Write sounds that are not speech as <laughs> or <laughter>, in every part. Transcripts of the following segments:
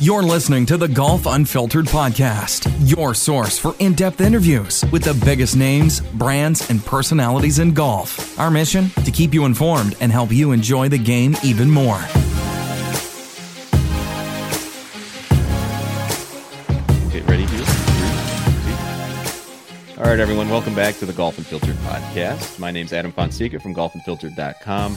You're listening to the Golf Unfiltered podcast, your source for in depth interviews with the biggest names, brands, and personalities in golf. Our mission to keep you informed and help you enjoy the game even more. Okay, ready, Hugh? All right, everyone, welcome back to the Golf Unfiltered podcast. My name's Adam Fonseca from golfunfiltered.com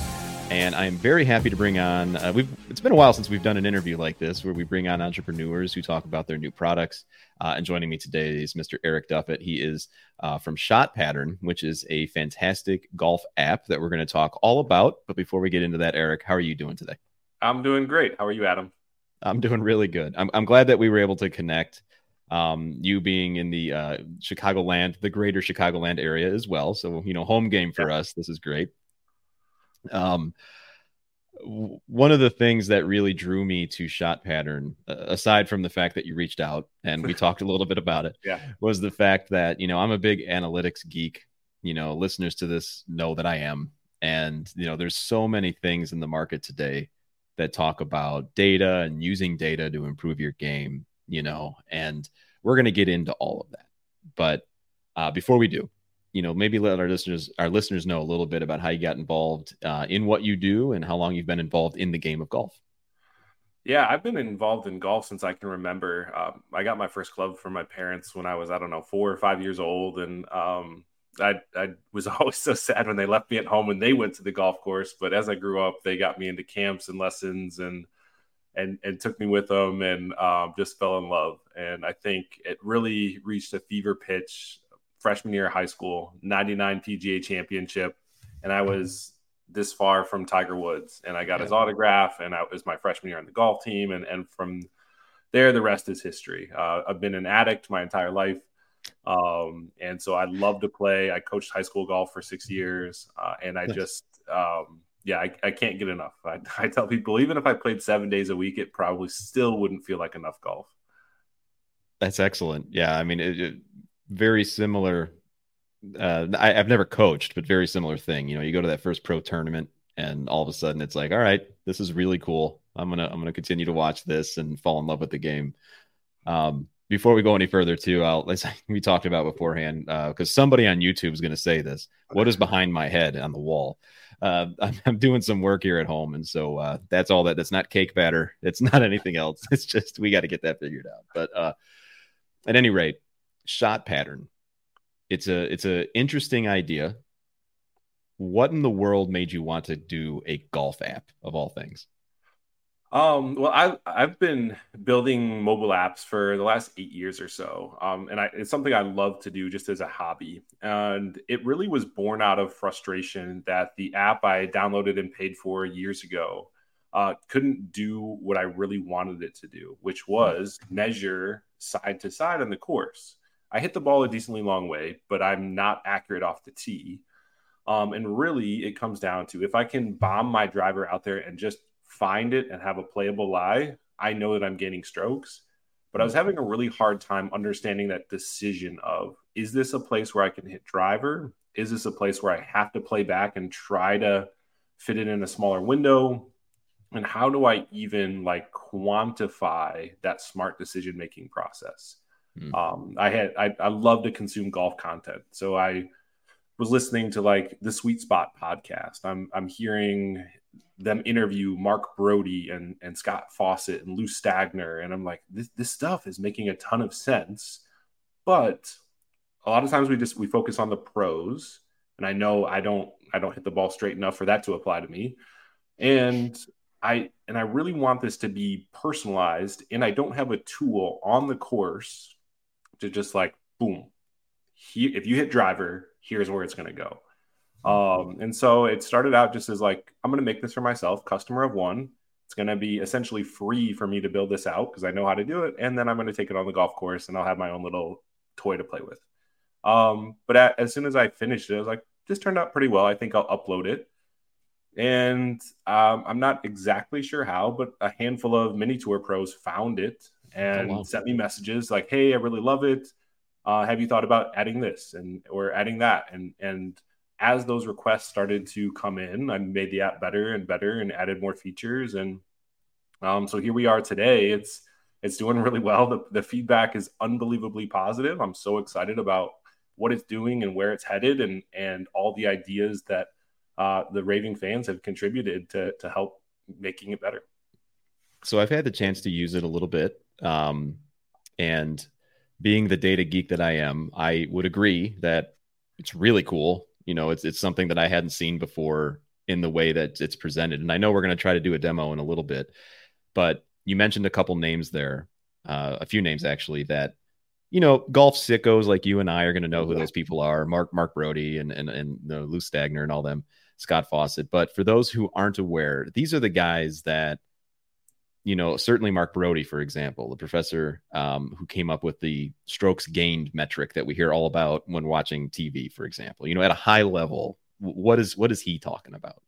and I'm very happy to bring on. Uh, we've it's been a while since we've done an interview like this where we bring on entrepreneurs who talk about their new products. Uh, and joining me today is Mr. Eric Duffett. He is uh, from Shot Pattern, which is a fantastic golf app that we're going to talk all about. But before we get into that, Eric, how are you doing today? I'm doing great. How are you, Adam? I'm doing really good. I'm, I'm glad that we were able to connect. Um, you being in the uh, Chicagoland, the greater Chicagoland area as well. So, you know, home game for yeah. us. This is great. Um, one of the things that really drew me to shot pattern aside from the fact that you reached out and we <laughs> talked a little bit about it yeah. was the fact that you know i'm a big analytics geek you know listeners to this know that i am and you know there's so many things in the market today that talk about data and using data to improve your game you know and we're going to get into all of that but uh, before we do you know, maybe let our listeners our listeners know a little bit about how you got involved uh, in what you do and how long you've been involved in the game of golf. Yeah, I've been involved in golf since I can remember. Um, I got my first club from my parents when I was, I don't know, four or five years old, and um, I, I was <laughs> always so sad when they left me at home when they went to the golf course. But as I grew up, they got me into camps and lessons and and and took me with them and um, just fell in love. And I think it really reached a fever pitch freshman year of high school, 99 PGA championship. And I was this far from Tiger Woods. And I got yeah. his autograph, and I was my freshman year on the golf team. And, and from there, the rest is history. Uh, I've been an addict my entire life. Um, and so I love to play. I coached high school golf for six years. Uh, and I just, um, yeah, I, I, can't get enough. <laughs> I, I tell people, even if I played seven days a week, it probably still wouldn't feel like enough golf. That's excellent. Yeah. I mean, it, it, very similar. Uh, I, have never coached, but very similar thing. You know, you go to that first pro tournament, and all of a sudden it's like, all right, this is really cool. I'm gonna I'm gonna continue to watch this and fall in love with the game. Um, before we go any further, too, I'll <laughs> let's we talked about beforehand because uh, somebody on YouTube is going to say this. What is behind my head on the wall? Uh, <laughs> I'm, I'm, doing some work here at home, and so uh, that's all that. That's not cake batter. It's not <laughs> anything else. It's just we got to get that figured out. But uh, at any rate, shot pattern. It's a it's a interesting idea. What in the world made you want to do a golf app of all things? Um, well, I I've been building mobile apps for the last eight years or so, um, and I, it's something I love to do just as a hobby. And it really was born out of frustration that the app I downloaded and paid for years ago uh, couldn't do what I really wanted it to do, which was measure side to side on the course. I hit the ball a decently long way, but I'm not accurate off the tee. Um, and really, it comes down to if I can bomb my driver out there and just find it and have a playable lie, I know that I'm gaining strokes. But I was having a really hard time understanding that decision of is this a place where I can hit driver? Is this a place where I have to play back and try to fit it in a smaller window? And how do I even like quantify that smart decision making process? Mm. Um, I had I, I love to consume golf content, so I was listening to like the Sweet Spot podcast. I'm I'm hearing them interview Mark Broadie and and Scott Fawcett and Lou Stagner, and I'm like, this this stuff is making a ton of sense, but a lot of times we just we focus on the pros, and I know I don't I don't hit the ball straight enough for that to apply to me, and I and I really want this to be personalized, and I don't have a tool on the course to just like boom, he, if you hit driver, here's where it's going to go. Um, and so it started out just as like I'm going to make this for myself, customer of one. It's going to be essentially free for me to build this out because I know how to do it, and then I'm going to take it on the golf course and I'll have my own little toy to play with. Um, but at, as soon as I finished it, I was like, this turned out pretty well. I think I'll upload it. And um, I'm not exactly sure how, but a handful of mini tour pros found it and oh, wow. sent me messages like, "Hey, I really love it. Uh, have you thought about adding this and or adding that?" And and as those requests started to come in, I made the app better and better and added more features. And um, so here we are today. It's it's doing really well. The, the feedback is unbelievably positive. I'm so excited about what it's doing and where it's headed, and and all the ideas that uh, the raving fans have contributed to to help making it better. So I've had the chance to use it a little bit, um, and being the data geek that I am, I would agree that it's really cool. You know, it's it's something that I hadn't seen before in the way that it's presented. And I know we're going to try to do a demo in a little bit, but you mentioned a couple names there, uh, a few names actually that you know golf sickos like you and I are going to know who those people are. Mark Mark Broadie and and and you know, Lou Stagner and all them, Scott Fawcett. But for those who aren't aware, these are the guys that you know, certainly Mark Broadie, for example, the professor um, who came up with the strokes gained metric that we hear all about when watching TV, for example. You know, at a high level, what is what is he talking about?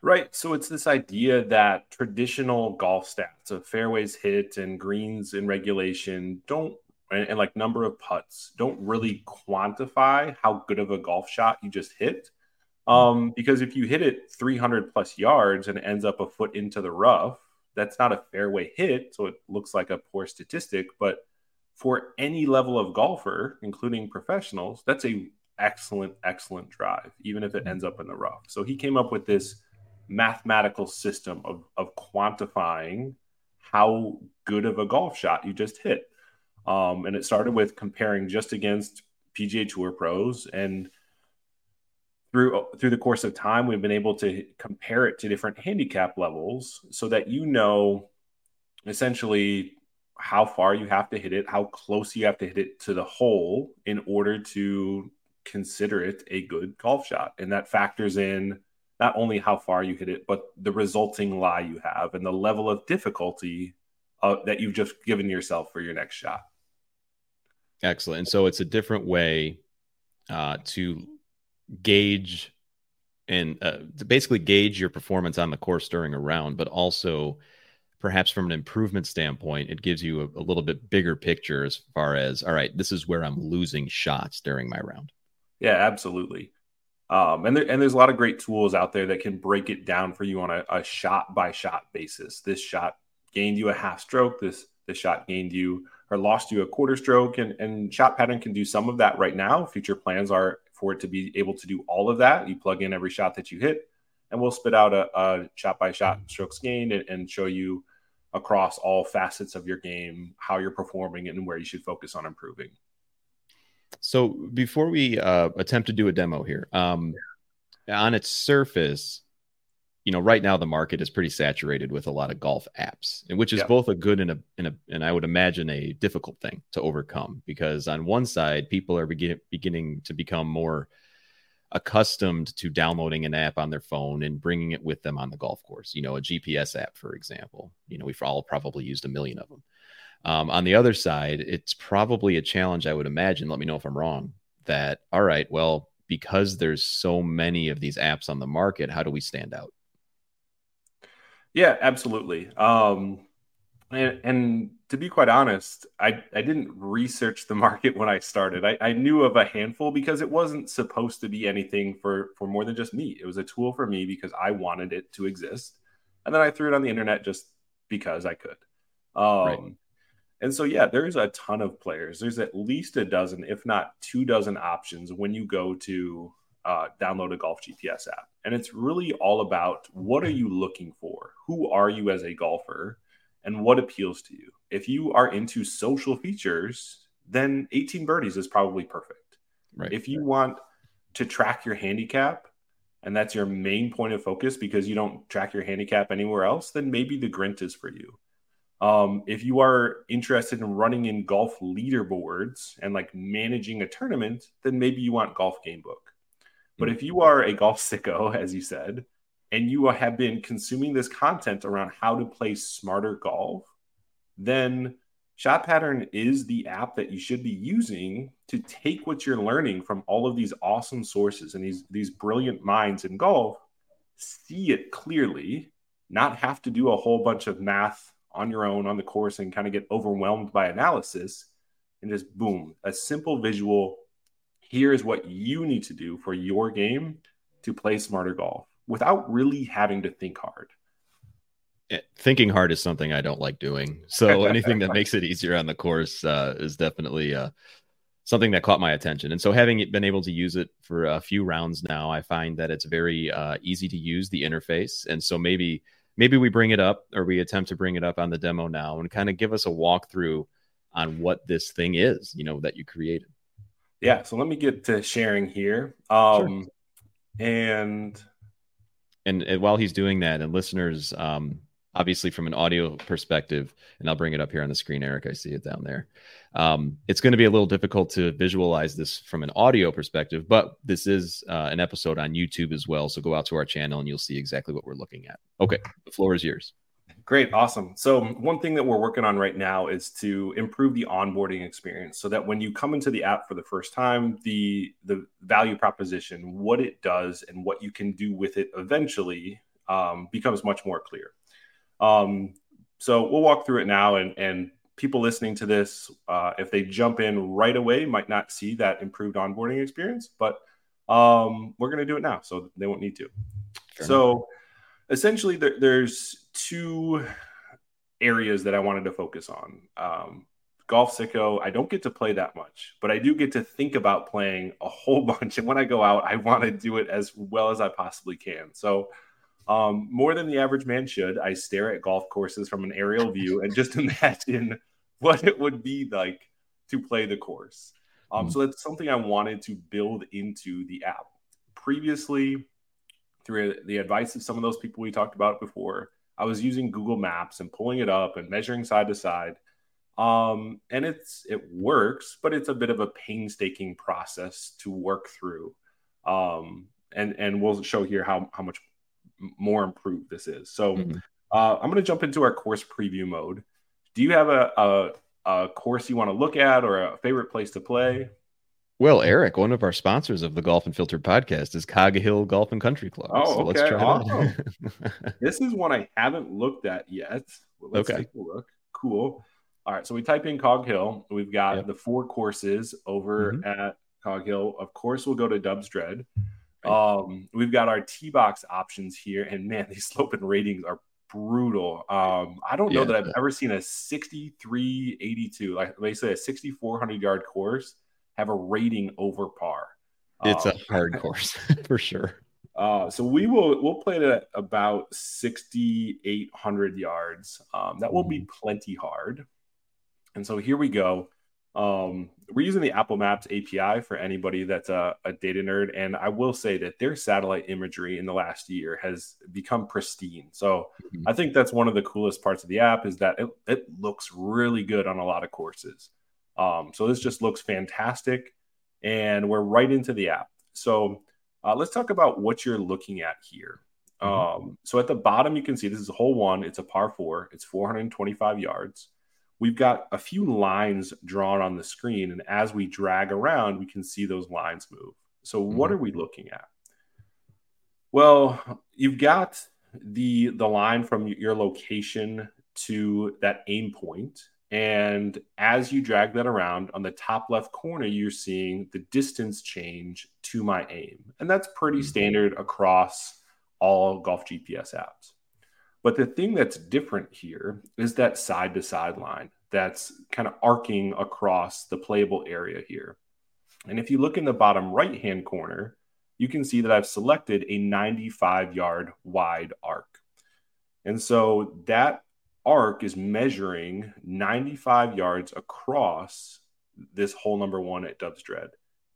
Right. So it's this idea that traditional golf stats of fairways hit and greens in regulation don't and, and like number of putts don't really quantify how good of a golf shot you just hit. Um, because if you hit it 300 plus yards and it ends up a foot into the rough, that's not a fairway hit, so it looks like a poor statistic. But for any level of golfer, including professionals, that's a excellent, excellent drive, even if it ends up in the rough. So he came up with this mathematical system of, of quantifying how good of a golf shot you just hit. Um, and it started with comparing just against PGA Tour pros and through through the course of time we've been able to compare it to different handicap levels so that you know essentially how far you have to hit it how close you have to hit it to the hole in order to consider it a good golf shot. And that factors in not only how far you hit it but the resulting lie you have and the level of difficulty uh, that you've just given yourself for your next shot. Excellent. And so it's a different way uh, to gauge and uh, to basically gauge your performance on the course during a round, but also perhaps from an improvement standpoint, it gives you a, a, little bit bigger picture as far as all right, this is where I'm losing shots during my round. Yeah, absolutely. Um, and there, and there's a lot of great tools out there that can break it down for you on a, a shot by shot basis. This shot gained you a half stroke. This this shot gained you or lost you a quarter stroke, and and shot pattern can do some of that right now. Future plans are for it to be able to do all of that. You plug in every shot that you hit, and we'll spit out a, a shot by shot strokes gained and, and show you across all facets of your game how you're performing and where you should focus on improving. So before we uh, attempt to do a demo here, um, on its surface, you know, right now the market is pretty saturated with a lot of golf apps, and which is both a good and a, and a and I would imagine a difficult thing to overcome because on one side people are begin, beginning to become more accustomed to downloading an app on their phone and bringing it with them on the golf course. You know, a GPS app, for example. You know, we've all probably used a million of them. Um, on the other side, it's probably a challenge. I would imagine. Let me know if I'm wrong. That all right, well, because there's so many of these apps on the market, how do we stand out? Yeah, absolutely. Um, and, and, to be quite honest, I, I didn't research the <laughs> market when I started. I, I knew of a handful because it wasn't supposed to be anything for, for more than just me. It was a tool for me because I wanted it to exist. And then I threw it on the internet just because I could. Um, right. And so, yeah, there's a ton of players. There's at least a dozen, if not two dozen options when you go to uh, download a golf GPS app. And it's really all about what are you looking for? Who are you as a golfer? And what appeals to you? If you are into social features, then 18 birdies is probably perfect. Right. If you want to track your handicap and that's your main point of focus because you don't track your handicap anywhere else, then maybe the Grint is for you. Um, if you are interested in running in golf leaderboards and like managing a tournament, then maybe you want Golf Gamebook. But if you are a golf sicko, <laughs> as you said, and you have been consuming this content around how to play smarter golf, then Shot Pattern is the app that you should be using to take what you're learning from all of these awesome sources and these these brilliant minds in golf, see it clearly, not have to do a whole bunch of math on your own on the course and kind of get overwhelmed by analysis and just boom, a simple visual here is what you need to do for your game to play smarter golf without really having to think hard. Eh, thinking hard is something I don't like doing. So <laughs> anything that makes it easier on the course uh, is definitely uh, something that caught my attention. And so having been able to use it for a few rounds now, I find that it's very uh, easy to use the interface. And so maybe maybe we bring it up or we attempt to bring it up on the demo now and kind of give us a walkthrough on what this thing is, you know, that you created. Yeah. So let me get to sharing here. Um, sure. and, and and while he's doing that, and listeners, um, obviously from an audio perspective, and I'll bring it up here on the screen, Eric. I see it down there. Um, it's going to be a little difficult to visualize this from an audio perspective, but this is uh, an episode on YouTube as well. So go out to our channel and you'll see exactly what we're looking at. Okay, the floor is yours. Great, awesome. So, one thing that we're working on right now is to improve the onboarding experience so that when you come into the app for the first time, the the value proposition, what it does, and what you can do with it eventually um, becomes much more clear. Um, so we'll walk through it now, and and people listening to this, uh, if they jump in right away, might not see that improved onboarding experience, but um, we're going to do it now, so they won't need to. Fair so essentially, there, there's two areas that I wanted to focus on. Um, Golf Sicko, I don't get to play that much, but I do get to think about playing a whole <laughs> bunch. And when I go out, I want to do it as well as I possibly can. So um, more than the average man should. I stare at golf courses from an aerial view and just <laughs> imagine what it would be like to play the course. Um, mm So that's something I wanted to build into the app. Previously, through the advice of some of those people we talked about before, I was using Google Maps and pulling it up and measuring side to side. Um, and it's it works, but it's a bit of a painstaking process to work through. Um, and and we'll show here how how much more improved this is. So mm-hmm. uh, I'm going to jump into our course preview mode. Do you have a, a, a course you want to look at or a favorite place to play? Well, Eric, one of our sponsors of the Golf Unfiltered podcast is Cog Hill Golf and Country Club. Oh, so okay. let's try awesome. <laughs> this is one I haven't looked at yet. Let's okay. take a look. Cool. All right. So we type in Cog Hill. We've got yep. the four courses over mm-hmm. at Cog Hill. Of course, we'll go to Dubsdread. Um, we've got our T box options here, and man, <laughs> these slope and ratings are brutal. Um, I don't know yeah. that I've ever seen a 6382, like they say a 6400 yard course, have a rating over par. It's um, a hard <laughs> course <laughs> for sure. Uh, so we will we'll play it at about 6800 yards. Um, that will be mm-hmm. plenty hard. And so here we go. Um, we're using the Apple Maps API for anybody that's a, a, data nerd. And I will say that their satellite imagery in the last year has become pristine. So mm-hmm. I think that's one of the coolest parts of the app is that it, it looks really good on a lot of courses. Um, so this just looks fantastic. And we're right into the app. So uh, let's talk about what you're looking at here. Mm-hmm. Um, so at the bottom, you can see this is a hole one. It's a par four. It's 425 yards we've got a few lines drawn on the screen. And as we drag around, we can see those lines move. So mm-hmm. what are we looking at? Well, you've got the the line from your location to that aim point and as you drag that around on the top left corner you're seeing the distance change to my aim and that's pretty mm-hmm. standard across all golf gps apps but the thing that's different here is that side to side line that's kind of arcing across the playable area here. And if you look in the bottom right hand corner, you can see that I've selected a 95 yard wide arc. And so that arc is measuring 95 yards across this hole number one at Dubsdread.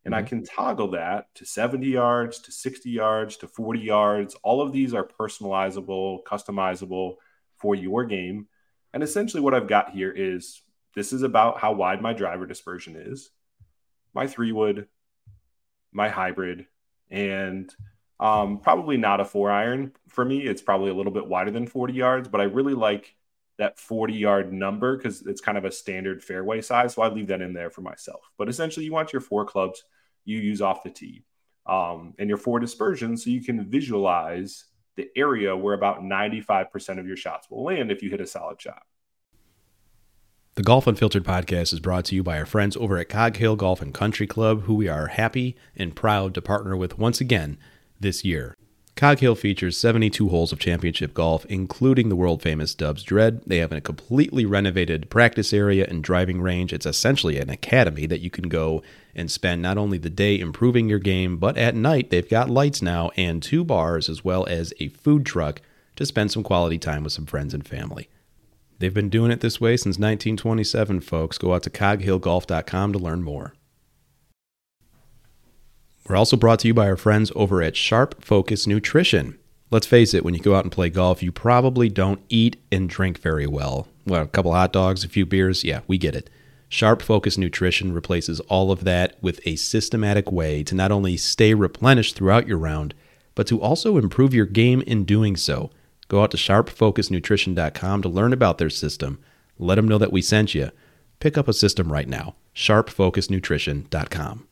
And mm-hmm. I can toggle that to 70 yards, to 60 yards, to 40 yards. All of these are personalizable, customizable for your game. And essentially, what I've got here is this is about how wide my driver dispersion is, my three wood, my hybrid, and um, probably not a four iron for me. It's probably a little bit wider than 40 yards, but I really like that 40 yard number because it's kind of a standard fairway size. So I leave that in there for myself. But essentially, you want your four clubs you use off the tee um, and your four dispersion so you can visualize the area where about 95% of your shots will land if you hit a solid shot. The Golf Unfiltered podcast is brought to you by our friends over at Cog Hill Golf and Country Club, who we are happy and proud to partner with once again this year. Cog Hill features 72 holes of championship golf, including the world famous Dubsdread. They have a completely renovated practice area and driving range. It's essentially an academy that you can go and spend not only the day improving your game, but at night they've got lights now and two bars as well as a food truck to spend some quality time with some friends and family. They've been doing it this way since 1927, folks. Go out to coghillgolf.com to learn more. We're also brought to you by our friends over at Sharp Focus Nutrition. Let's face it, when you go out and play golf, you probably don't eat and drink very well. Well, a couple hot dogs, a few beers, yeah, we get it. Sharp Focus Nutrition replaces all of that with a systematic way to not only stay replenished throughout your round, but to also improve your game in doing so. Go out to sharpfocusnutrition.com to learn about their system. Let them know that we sent you. Pick up a system right now. sharpfocusnutrition.com.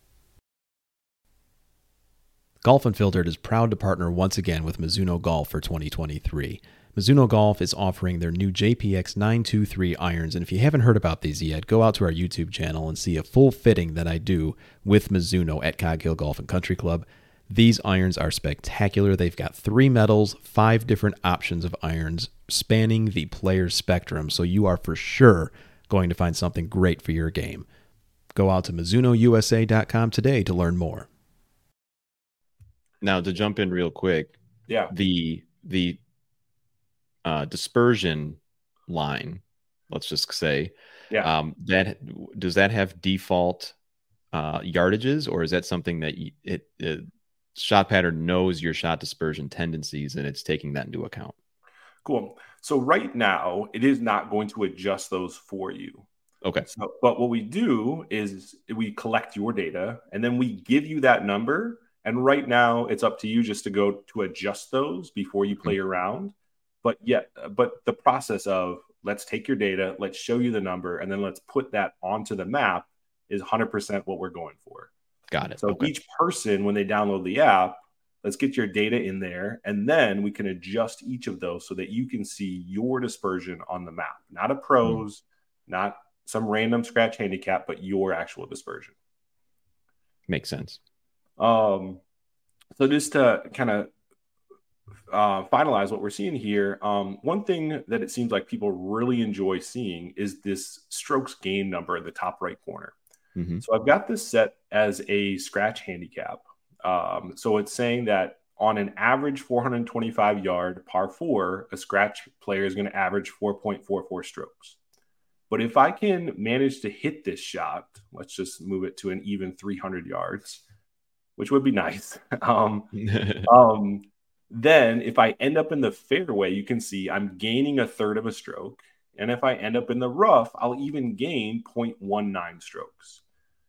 Golf Unfiltered is proud to partner once again with Mizuno Golf for 2023. Mizuno Golf is offering their new JPX 923 irons, and if you haven't heard about these yet, go out to our YouTube channel and see a full fitting that I do with Mizuno at Cog Hill Golf and Country Club. These irons are spectacular. They've got three metals, five different options of irons spanning the player's spectrum, so you are for sure going to find something great for your game. Go out to MizunoUSA.com today to learn more. Now to jump in real quick, Yeah. the the uh, dispersion line, let's just say, Yeah. um, that does that have default uh, yardages, or is that something that you, it, it shot pattern knows your shot dispersion tendencies and it's taking that into account? Cool. So right now, it is not going to adjust those for you. Okay, So, but what we do is we collect your data and then we give you that number. And right now, it's up to you just to go to adjust those before you play around. But yet, but the process of let's take your data, let's show you the number, and then let's put that onto the map is 100% what we're going for. got it. So okay. each person, when they download the app, let's get your data in there, and then we can adjust each of those so that you can see your dispersion on the map, not a pros, not some random scratch handicap, but your actual dispersion. Makes sense. Um, so just to kind of uh, finalize what we're seeing here, um, one thing that it seems like people really enjoy seeing is this strokes gain number in the top right corner. Mhm. So I've got this set as a scratch handicap. Um, so it's saying that on an average 425 yard par four, a scratch player is going to average 4.44 strokes. But if I can manage to hit this shot, let's just move it to an even 300 yards, which would be nice. <laughs> um, <laughs> um, then if I end up in the fairway, you can see I'm gaining a third of a stroke. And if I end up in the rough, I'll even gain 0.19 strokes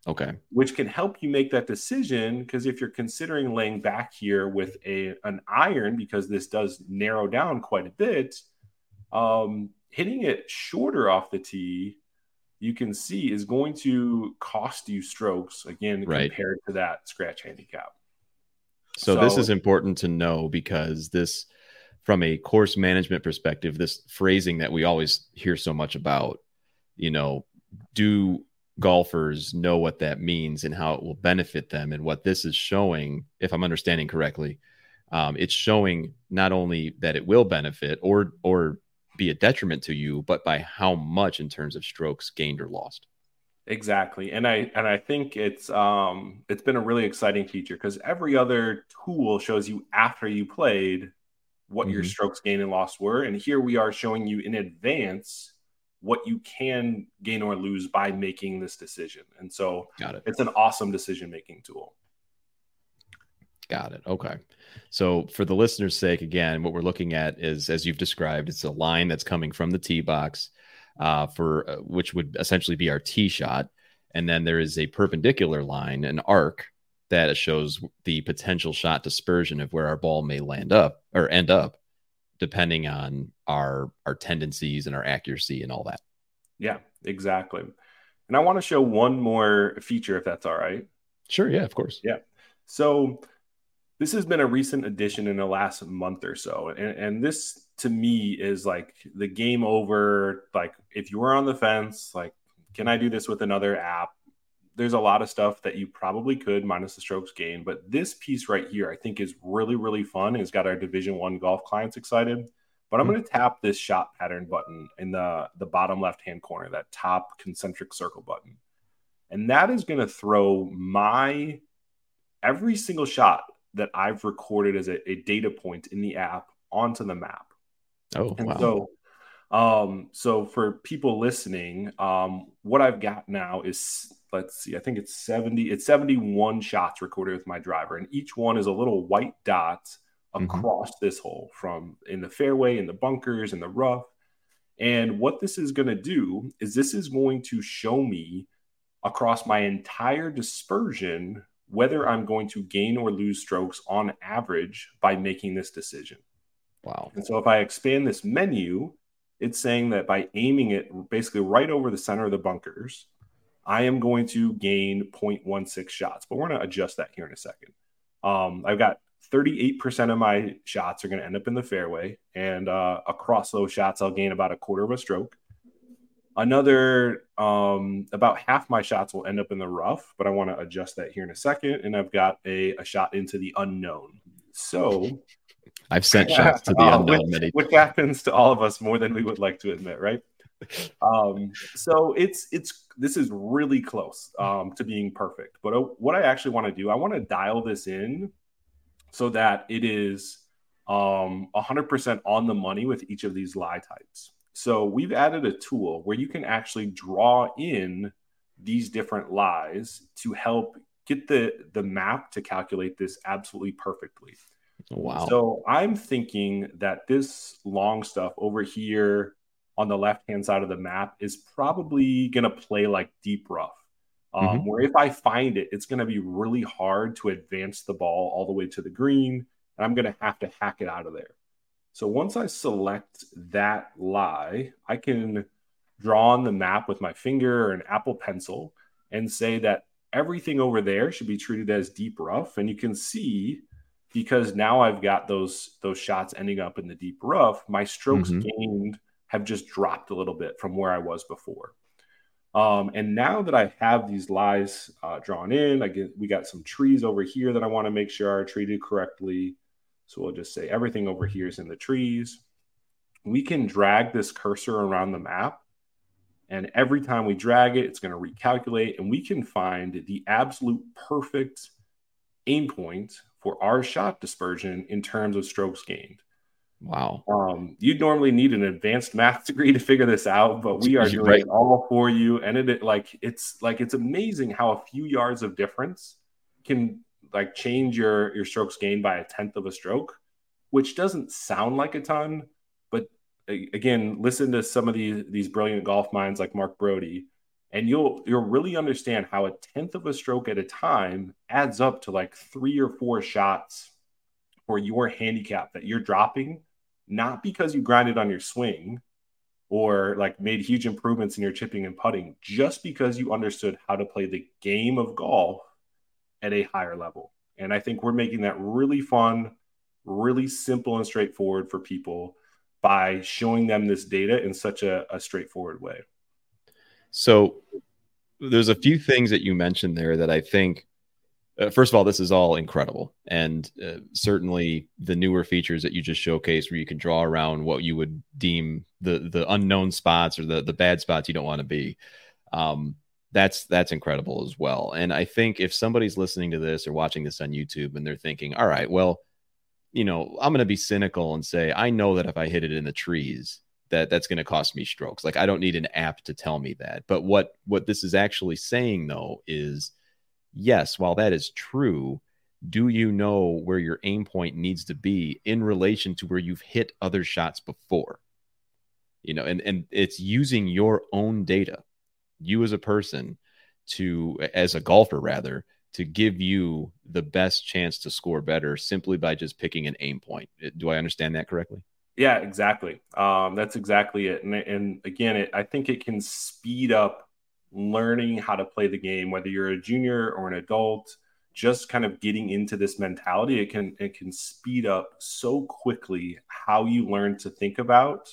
okay, which can help you make that decision because if you're considering laying back here with a an iron because this does narrow down quite a bit um hitting it shorter off the tee you can see is going to cost you strokes again Right. compared to that scratch handicap So, this is important to know because this, from a course management perspective, this phrasing that we always hear so much about, you know, do golfers know what that means and how it will benefit them? And what this is showing, if I'm understanding correctly, um, it's showing not only that it will benefit or or be a detriment to you, but by how much in terms of strokes gained or lost. Exactly. And I and I think it's um it's been a really exciting feature because every other tool shows you after you played what your Mhm. strokes gain and loss were. And here we are showing you in advance what you can gain or lose by making this decision. And so Got it. it's an awesome decision making tool. Got it. Okay. So, for the listener's sake, again, what we're looking at is, as you've described, it's a line that's coming from the tee box, uh, for uh, which would essentially be our tee shot, and then there is a perpendicular line, an arc that shows the potential shot dispersion of where our ball may land up or end up, depending on our our tendencies and our accuracy and all that. Yeah, exactly. And I want to show one more feature if that's all right. Sure. Yeah. Of course. Yeah. So this has been a recent addition in the last month or so. And, and this to me is like the game over. Like if you were on the fence, like, can I do this with another app? there's a lot of stuff that you probably could minus the strokes gain, but this piece right here, I think, is really really fun. It's got our Division One golf clients excited. But I'm mm-hmm. going to tap this shot pattern button in the the bottom left hand corner, that top concentric circle button, and that is going to throw my every single shot that I've recorded as a, a data point in the app onto the map. Oh, and wow. so um, so for people listening, um, what I've got now is let's see, I think it's 70, it's 71 shots recorded with my driver, and each one is a little white dot mm-hmm. across mm-hmm. this hole from in the fairway, in the bunkers, in the rough. And what this is going to do is this is going to show me across my entire dispersion whether I'm going to gain or lose strokes on average by making this decision. Wow. And so if I expand this menu, it's saying that by aiming it basically right over the center of the bunkers, I am going to gain 0.16 shots. But we're going to adjust that here in a second. Um, I've got 38% of my shots are going to end up in the fairway. And uh, across those shots, I'll gain about a quarter of a stroke. Another, um, about half my shots will end up in the rough, but I want to adjust that here in a second. And I've got a, a shot into the unknown. So I've sent shots to the uh, unknown which, which happens to all of us more than we would like to admit, right? um, so it's it's this is really close um, to being perfect. But uh, what I actually want to do, I want to dial this in so that it is um, 100% on the money with each of these lie types. So we've added a tool where you can actually draw in these different lies to help get the the map to calculate this absolutely perfectly. Wow. So I'm thinking that this long stuff over here on the left hand side of the map is probably going to play like deep rough. Um, mm-hmm. Where if I find it, it's going to be really hard to advance the ball all the way to the green, and I'm going to have to hack it out of there. So once I select that lie, I can draw on the map with my finger or an Apple Pencil and say that everything over there should be treated as deep rough. And you can see because now I've got those those shots ending up in the deep rough, my strokes mm-hmm. gained have just dropped a little bit from where I was before. Um, and now that I have these lies uh, drawn in, I get we got some trees over here that I want to make sure are treated correctly. So we'll just say everything over here is in the trees. We can drag this cursor around the map. And every time we drag it, it's going to recalculate, and we can find the absolute perfect aim point for our shot dispersion in terms of strokes gained. Wow. Um, you'd normally need an advanced math <laughs> degree to figure this out, but we <laughs> are doing right. it all for you. And it, it like it's like it's amazing how a few yards of difference can like change your your strokes gained by a tenth of a stroke, which doesn't sound like a ton, but again, listen to some of these these brilliant golf minds like Mark Broadie, and you'll you'll really understand how a tenth of a stroke at a time adds up to like three or four shots for your handicap that you're dropping not because you grinded on your swing or like made huge improvements in your chipping and putting, just because you understood how to play the game of golf at a higher level. And I think we're making that really fun, really simple and straightforward for people by showing them this data in such a, a straightforward way. So there's a few things that you mentioned there that I think uh, first of all, this is all incredible, and uh, certainly the newer features that you just showcased, where you can draw around what you would deem the the unknown spots or the the bad spots you don't want to be. Um, that's that's incredible as well. And I think if somebody's listening to this or watching this on YouTube and they're thinking, all right, well, you know, I'm going to be cynical and say, I know that if I hit it in the trees, that that's going to cost me strokes. Like I don't need an app to tell me that. But what what this is actually saying though is yes, while that is true, do you know where your aim point needs to be in relation to where you've hit other shots before? You know, and, and it's using your own data, you as a person to, as a golfer rather, to give you the best chance to score better simply by just picking an aim point. Do I understand that correctly? Yeah, exactly. Um, that's exactly it. And, and again, it, I think it can speed up learning how to play the game, whether you're a junior or an adult, just kind of getting into this mentality, it can it can speed up so quickly how you learn to think about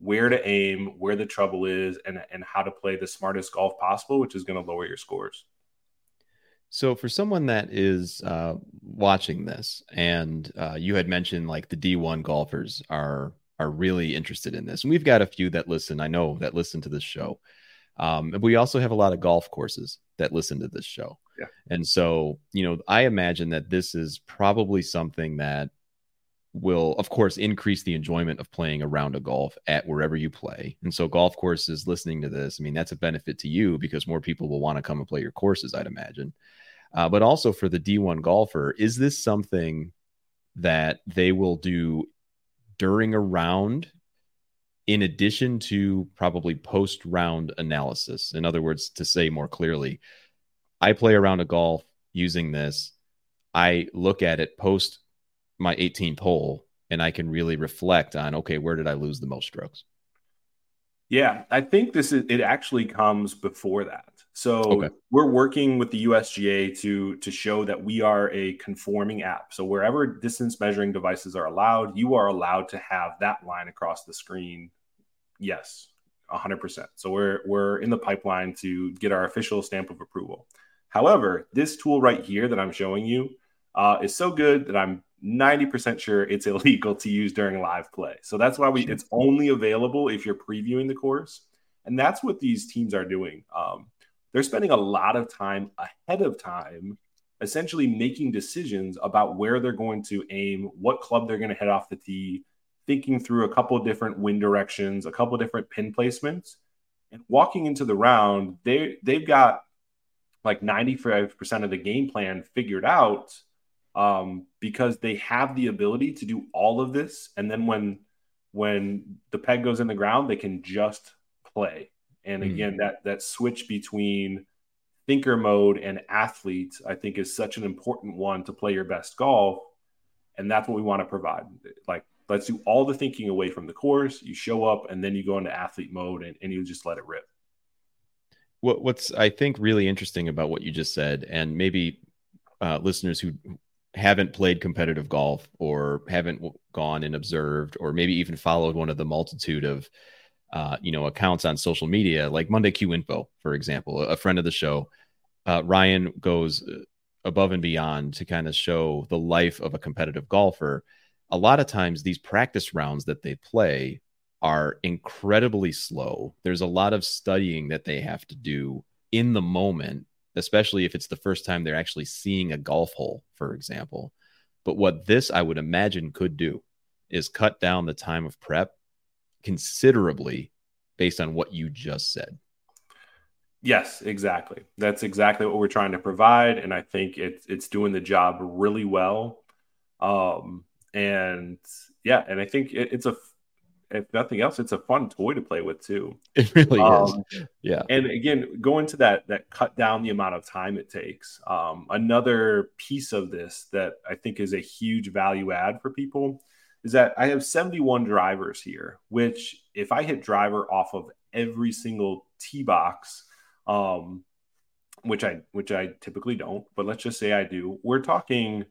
where to aim, where the trouble is, and and how to play the smartest golf possible, which is going to lower your scores. So, for someone that is uh, watching this, and uh, you had mentioned like the D1 golfers are are really interested in this, and we've got a few that listen. I know that listen to this show. Um, we also have a lot of golf courses that listen to this show. Yeah. And so, you know, I imagine that this is probably something that will, of course, increase the enjoyment of playing a round of golf at wherever you play. And so, golf courses listening to this, I mean, that's a benefit to you because more people will want to come and play your courses, I'd imagine. Uh, but also for the D1 golfer, is this something that they will do during a round in addition to probably post round analysis? In other words, to say more clearly, I play around a round of golf using this. I look at it post my 18th hole and I can really reflect on, okay, where did I lose the most strokes? Yeah, I think this is it actually comes before that. So Okay. we're working with the USGA to to show that we are a conforming app. So wherever distance measuring devices are allowed, you are allowed to have that line across the screen. Yes, 100%. So we're we're in the pipeline to get our official stamp of approval. However, this tool right here that I'm showing you uh, is so good that I'm 90% sure it's <laughs> illegal to use during live play. So that's why we it's only available if you're previewing the course. And that's what these teams are doing. Um, they're spending a lot of time ahead of time, essentially making decisions about where they're going to aim, what club they're going to head off the tee, thinking through a couple of different wind directions, a couple of different pin placements. And walking into the round, they they've got like 95% of the game plan figured out um, because they have the ability to do all of this. And then when when the peg goes in the ground, they can just play. And Mhm. again, that that switch between thinker mode and athlete, I think, is such an important one to play your best golf. And that's what we want to provide. Like, let's do all the thinking away from the course. You show up and then you go into athlete mode and, and you just let it rip. What, what's I think really interesting about what you just said, and maybe uh, listeners who haven't played competitive golf or haven't gone and observed, or maybe even followed one of the multitude of uh, you know accounts on social media, like Monday Q Info, for example, a friend of the show, uh, Ryan goes uh, above and beyond to kind of show the life of a competitive golfer. A lot of times, these practice rounds that they play are incredibly slow. There's a lot of studying that they have to do in the moment, especially if it's the first time they're actually seeing a golf hole, for example. But what this, I would imagine, could do is cut down the time of prep considerably based on what you just said. Yes, exactly. That's exactly what we're trying to provide, and I think it's it's doing the job really well. Um, and yeah, and I think it, it's a if nothing else, it's a fun toy to play with too. <laughs> It really Um, is. Yeah. and again, going to that that cut down the amount of time it takes. Um, another piece of this that I think is a huge value add for people is that I have 71 drivers here, which if I hit driver off of every single tee box, um, which I which I typically don't, but let's just say I do, we're talking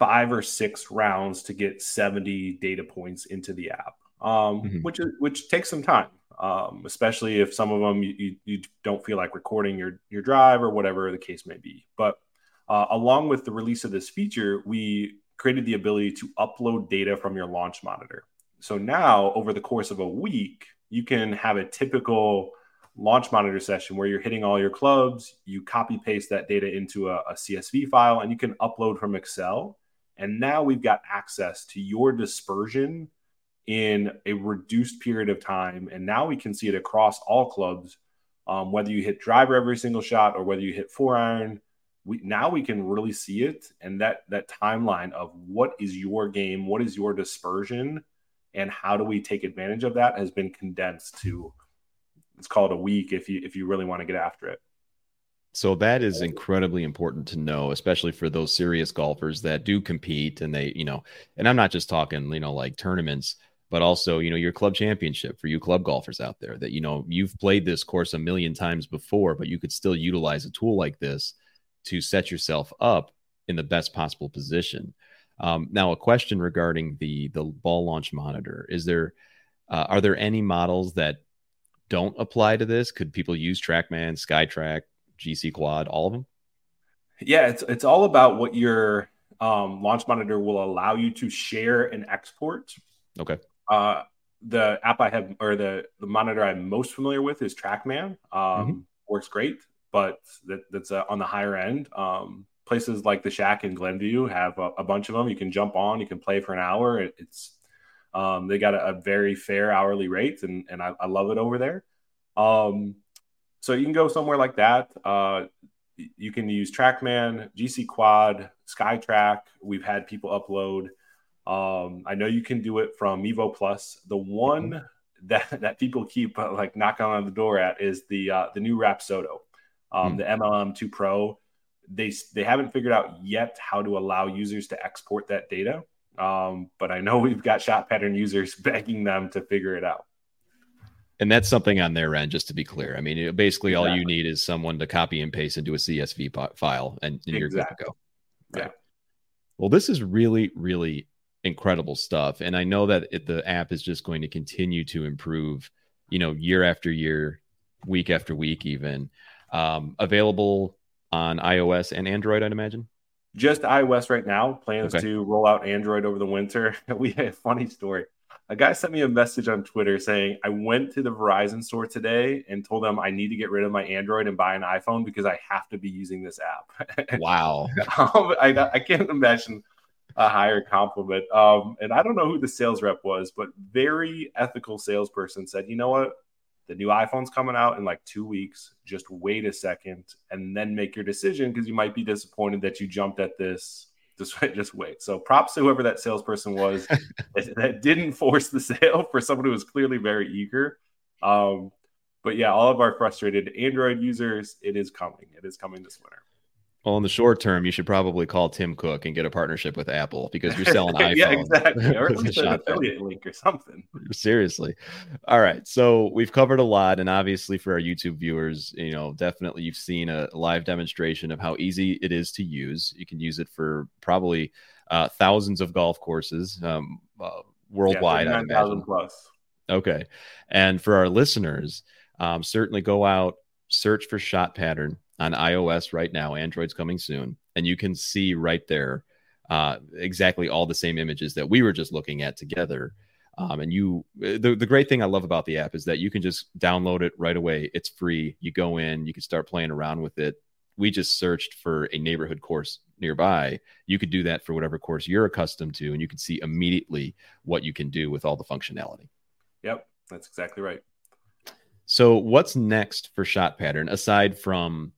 five or six rounds to get 70 data points into the app, um, Mhm. which which takes some time, um, especially if some of them you, you, you don't feel like recording your your drive or whatever the case may be. But uh, along with the release of this feature, we created the ability to upload data from your launch monitor. So now, over the course of a week, you can have a typical launch monitor session where you're hitting all your clubs, you copy paste that data into a, a CSV file, and you can upload from Excel. And now we've got access to your dispersion in a reduced period of time. And now we can see it across all clubs, um, whether you hit driver every single shot or whether you hit four iron. We, now we can really see it and that that timeline of what is your game, what is your dispersion, and how do we take advantage of that has been condensed to it's called a week if you if you really want to get after it. So that is incredibly important to know, especially for those serious golfers that do compete and they, you know, and I'm not just talking, you know, like tournaments, but also, you know, your club championship for you club golfers out there that, you know, you've played this course a million times before, but you could still utilize a tool like this to set yourself up in the best possible position. Um, now, a question regarding the the ball launch monitor: Is there uh, are there any models that don't apply to this? Could people use TrackMan, SkyTrak, GC Quad, all of them? Yeah, it's it's all about what your um, launch monitor will allow you to share and export. Okay. Uh, the app I have or the the monitor I'm most familiar with is TrackMan. Um, mm-hmm. Works great, but that, that's uh, on the higher end. Um, places like the Shack in Glenview have a, a, bunch of them. You can jump on, you can play for an hour. It, it's um, they got a, a, very fair hourly rate, and and I, I love it over there. Um, so you can go somewhere like that. Uh, you can use TrackMan, GC Quad, SkyTrak. We've had people upload. Um, I know you can do it from Mevo Plus. The one mm-hmm. that <laughs> that people keep uh, like knocking on the door at is the uh, the new Rapsodo, um, mm. the MLM two Pro. They they haven't figured out yet how to allow users to export that data. Um, but I know <laughs> we've got shot pattern users <laughs> begging them to figure it out. And that's something on their end, just to be clear. I mean, basically, exactly. all you need is someone to copy and paste into a CSV file, and, and you're good to go. Right. Yeah. Well, this is really, really incredible stuff, and I know that it, the app is just going to continue to improve. You know, year after year, week after week, even um, available on iOS and Android. I'd imagine just iOS right now. Plans okay. to roll out Android over the winter. <laughs> we had a funny story a guy sent me a message on Twitter saying, I went to the Verizon store today and told them I need to get rid of my Android and buy an iPhone because I have to be using this app. <laughs> Wow. um, I, I can't imagine a higher compliment. Um, and I don't know who the sales rep was, but very ethical salesperson said, you know what? The new iPhone's coming out in like two weeks. Just wait a second and then make your decision because you might be disappointed that you jumped at this just just wait. So props to whoever that salesperson was <laughs> that, that, didn't force the sale for someone who was clearly very eager. Um, but yeah, all of our frustrated Android users, it is coming. It is coming this winter. Well, in the short term, you should probably call Tim Cook and get a partnership with Apple because you're selling iPhone. <laughs> yeah, exactly. <laughs> Or at least an affiliate link or something. Seriously. All right. So we've covered a lot. And obviously, for our YouTube viewers, you know, definitely you've seen a live demonstration of how easy it is to use. You can use it for probably uh, thousands of golf courses um, uh, worldwide. Yeah, 9,000 plus. Okay. And for our listeners, um, certainly go out, search for shot pattern on iOS right now. Android's coming soon, and you can see right there uh, exactly all the same images that we were just looking at together. Um, and you, the, the great thing I love about the app is that you can just download it right away. It's free. You go in, you can start playing around with it. We just searched for a neighborhood course nearby. You could do that for whatever course you're accustomed to, and you can see immediately what you can do with all the functionality. Yep, that's exactly right. So, what's next for Shot Pattern aside from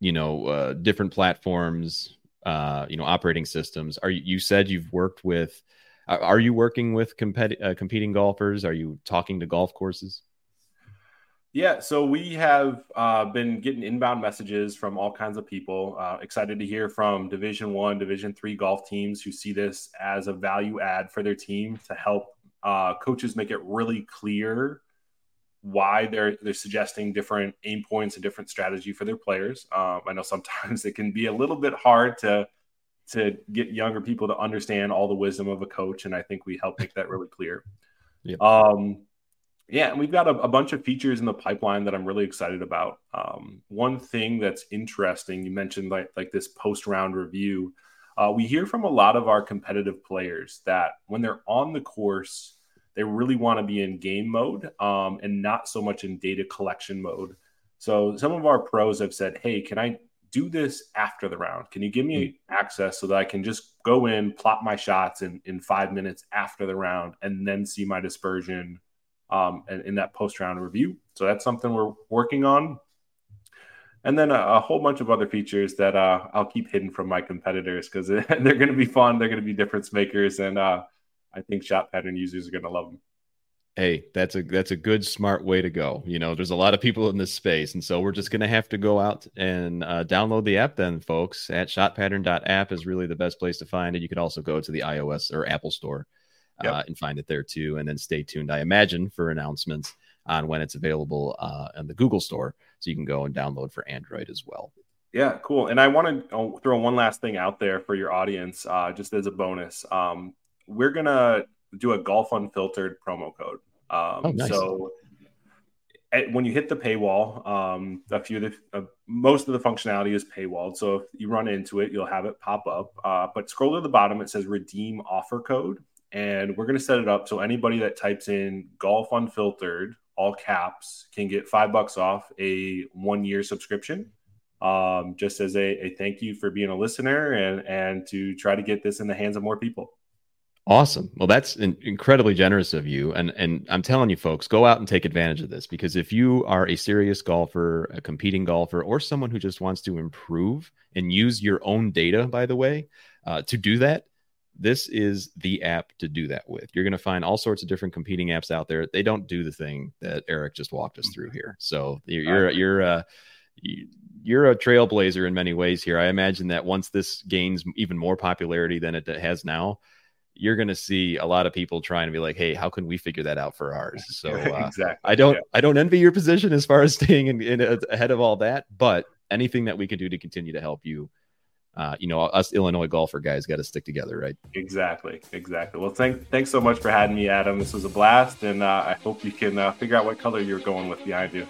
you know uh, different platforms uh, you know operating systems. Are you, you said you've worked with are you working with uh, competing golfers? Are you talking to golf courses? Yeah so we have uh, been getting inbound messages from all kinds of people. Uh, excited to hear from division one division three golf teams who see this as a value add for their team to help uh, coaches make it really clear why they're they're suggesting different aim points and different strategy for their players. Um, I know sometimes <laughs> it can be a little bit hard to to get younger people to understand all the wisdom of a coach, and I think we help make that really clear. <laughs> Yep. Um, yeah, and we've got a, a, bunch of features in the pipeline that I'm really excited about. Um, one thing that's interesting, you mentioned like like this post round review. Uh, we hear from a lot of our competitive players that when they're on the course they really want to be in game mode um, and not so much in data collection mode. So some of our pros have said, "Hey, can I do this after the round? Can you give me mm-hmm. access so that I can just go in, plot my shots in in five minutes after the round, and then see my dispersion um, and in that post round review?" So that's something we're working on. And then a, a whole bunch of other features that uh, I'll keep hidden from my competitors because <laughs> they're going to be fun. They're going to be difference makers, and uh, I think shot pattern users are going to love them. Hey, that's a that's a good smart way to go. You know, there's a lot of people in this space, and so we're just going to have to go out and uh, download the app. Then, folks, at shotpattern.app is really the best place to find it. You can also go to the iOS or Apple Store uh, yep. and find it there too. And then stay tuned, I imagine, for announcements on when it's available uh, in the Google Store, so you can go and download for Android as well. Yeah, cool. And I want to throw one last thing out there for your audience, uh, just as a bonus. Um, we're gonna do a golf unfiltered promo code. Um, oh, nice. So when you hit the paywall, um, a few of the, uh, most of the functionality is paywalled. So if you run into it, you'll have it pop up. Uh, but scroll to the bottom, it says redeem offer code. And we're going to set it up so anybody that types in golf unfiltered, all caps, can get five bucks off a one year subscription. Um, just as a, a thank you for being a listener and, and to try to get this in the hands of more people. Awesome. Well, that's in- incredibly generous of you, and and I'm telling you, folks, go out and take advantage of this because if you are a serious golfer, a competing golfer, or someone who just wants to improve and use your own data, by the way, uh, to do that, this is the app to do that with. You're going to find all sorts of different competing apps out there. They don't do the thing that Eric just walked us through here. So you're you're you're uh, you're a trailblazer in many ways here. I imagine that once this gains even more popularity than it has now you're going to see a lot of people trying to be like, "Hey, how can we figure that out for ours?" <laughs> So uh, exactly. I don't, yeah. I don't envy your position as far as staying in, in a, ahead of all that. But anything that we can do to continue to help you, uh, you know, us Illinois golfer guys got to stick together, right? Exactly, exactly. Well, thank, thanks so much for having me, Adam. This was a blast, and uh, I hope you can uh, figure out what color you're going with behind you.